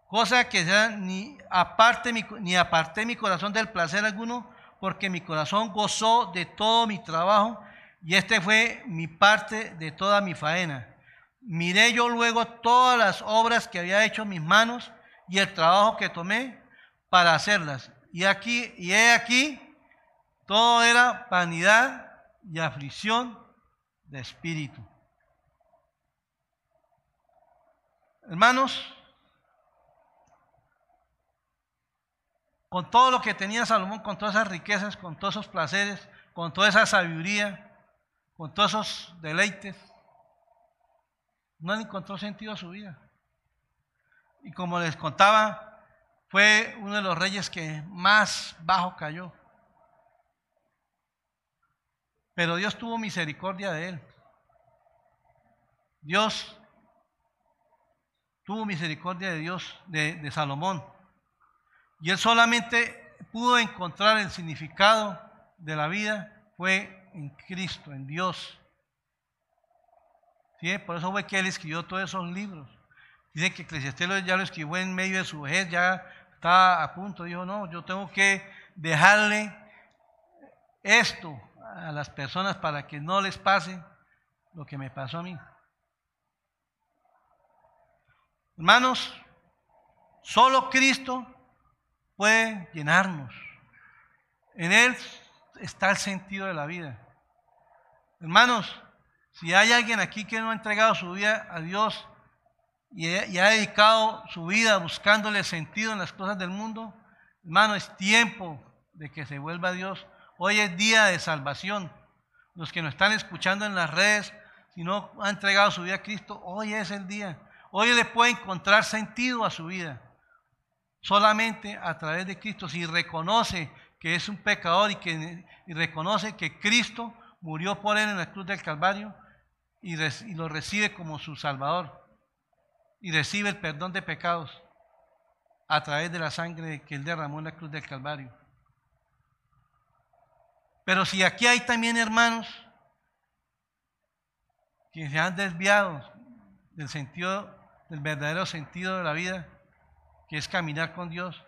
[SPEAKER 1] Cosa que sea ni aparte ni aparté mi corazón del placer alguno, porque mi corazón gozó de todo mi trabajo y este fue mi parte de toda mi faena. Miré yo luego todas las obras que había hecho mis manos y el trabajo que tomé para hacerlas. Y aquí, y he aquí, todo era vanidad y aflicción de espíritu. Hermanos, con todo lo que tenía Salomón, con todas esas riquezas, con todos esos placeres, con toda esa sabiduría, con todos esos deleites, no encontró sentido a su vida. Y como les contaba, fue uno de los reyes que más bajo cayó. Pero Dios tuvo misericordia de él. Dios tuvo misericordia de Dios, de, de Salomón. Y él solamente pudo encontrar el significado de la vida, fue en Cristo, en Dios. ¿Sí? Por eso fue que él escribió todos esos libros. Dice que Eclesiastés ya lo escribió en medio de su vejez, ya está a punto. Dijo, no, yo tengo que dejarle esto a las personas para que no les pase lo que me pasó a mí. Hermanos, solo Cristo puede llenarnos. En Él está el sentido de la vida. Hermanos, si hay alguien aquí que no ha entregado su vida a Dios y, ha dedicado su vida buscándole sentido en las cosas del mundo, hermano, es tiempo de que se vuelva a Dios. Hoy es día de salvación. Los que nos están escuchando en las redes, si no han entregado su vida a Cristo, hoy es el día. Hoy le puede encontrar sentido a su vida. Solamente a través de Cristo, si reconoce que es un pecador y, que, reconoce que Cristo murió por él en la cruz del Calvario y, y lo recibe como su Salvador y recibe el perdón de pecados a través de la sangre que él derramó en la cruz del Calvario. Pero si aquí hay también hermanos que se han desviado del sentido, del verdadero sentido de la vida, que es caminar con Dios,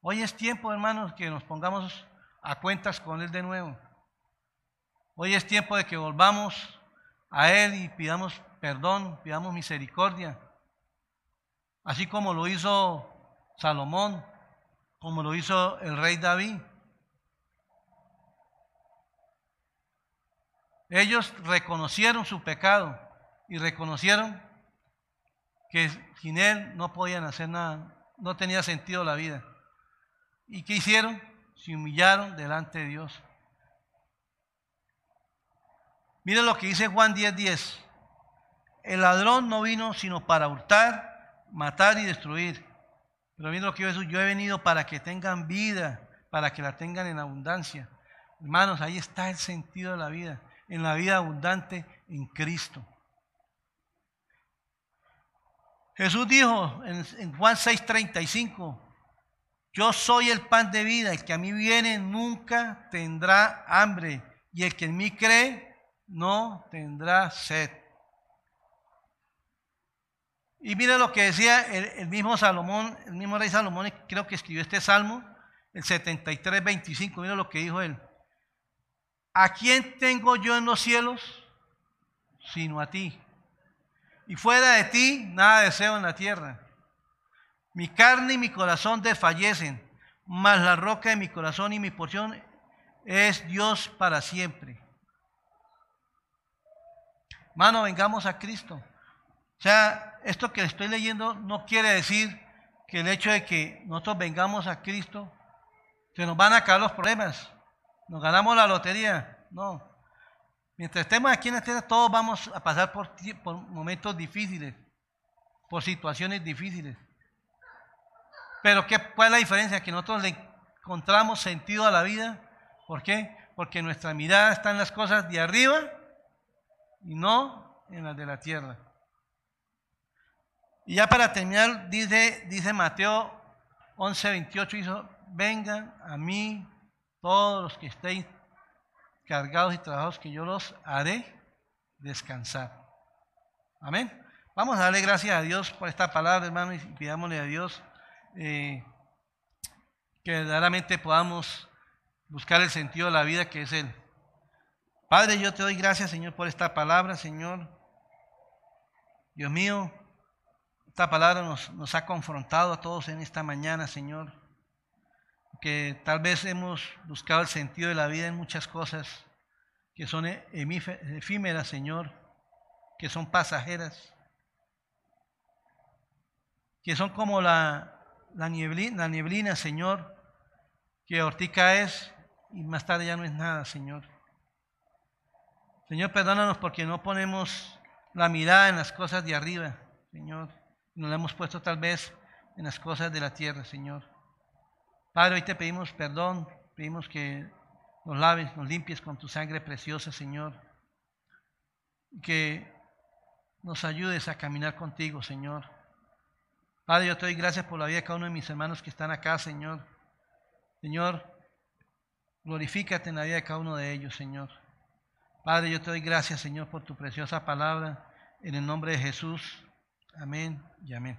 [SPEAKER 1] hoy es tiempo, hermanos, que nos pongamos a cuentas con Él de nuevo. Hoy es tiempo de que volvamos a Él y pidamos perdón, pidamos misericordia. Así como lo hizo Salomón, como lo hizo el rey David. Ellos reconocieron su pecado y reconocieron que sin Él no podían hacer nada, no tenía sentido la vida. ¿Y qué hicieron? Se humillaron delante de Dios. Miren lo que dice Juan 10:10. 10. El ladrón no vino sino para hurtar, matar y destruir. Pero miren lo que yo, yo he venido para que tengan vida, para que la tengan en abundancia. Hermanos, ahí está el sentido de la vida, en la vida abundante en Cristo. Jesús dijo en, en Juan 6:35, yo soy el pan de vida, el que a mí viene nunca tendrá hambre, y el que en mí cree no tendrá sed. Y mira lo que decía el, mismo Salomón, el mismo rey Salomón, creo que escribió este salmo, el 73, 25. Mira lo que dijo él. ¿A quién tengo yo en los cielos? Sino a ti. Y fuera de ti, nada deseo en la tierra. Mi carne y mi corazón desfallecen, mas la roca de mi corazón y mi porción es Dios para siempre. Mano, vengamos a Cristo. O sea, esto que estoy leyendo no quiere decir que el hecho de que nosotros vengamos a Cristo, se nos van a acabar los problemas, nos ganamos la lotería. No. Mientras estemos aquí en la tierra, todos vamos a pasar por, por momentos difíciles, por situaciones difíciles. Pero ¿qué, ¿cuál es la diferencia? Que nosotros le encontramos sentido a la vida. ¿Por qué? Porque nuestra mirada está en las cosas de arriba y no en las de la tierra. Y ya para terminar, dice, dice Mateo 11, 28, hizo, vengan a mí todos los que estéis cargados y trabajados, que yo los haré descansar. Amén. Vamos a darle gracias a Dios por esta palabra, hermano, y pidámosle a Dios eh, que verdaderamente podamos buscar el sentido de la vida que es Él. Padre, yo te doy gracias, Señor, por esta palabra, Señor. Dios mío, esta palabra nos, nos ha confrontado a todos en esta mañana, Señor. Que tal vez hemos buscado el sentido de la vida en muchas cosas que son e, efímeras, Señor, que son pasajeras, que son como la, la, nieblina, Señor, que hortica es y más tarde ya no es nada, Señor. Señor, perdónanos porque no ponemos la mirada en las cosas de arriba, Señor. Nos la hemos puesto tal vez en las cosas de la tierra, Señor. Padre, hoy te pedimos perdón, pedimos que nos laves, nos limpies con tu sangre preciosa, Señor. Que nos ayudes a caminar contigo, Señor. Padre, yo te doy gracias por la vida de cada uno de mis hermanos que están acá, Señor. Señor, glorifícate en la vida de cada uno de ellos, Señor. Padre, yo te doy gracias, Señor, por tu preciosa palabra. En el nombre de Jesús. Amén y amén.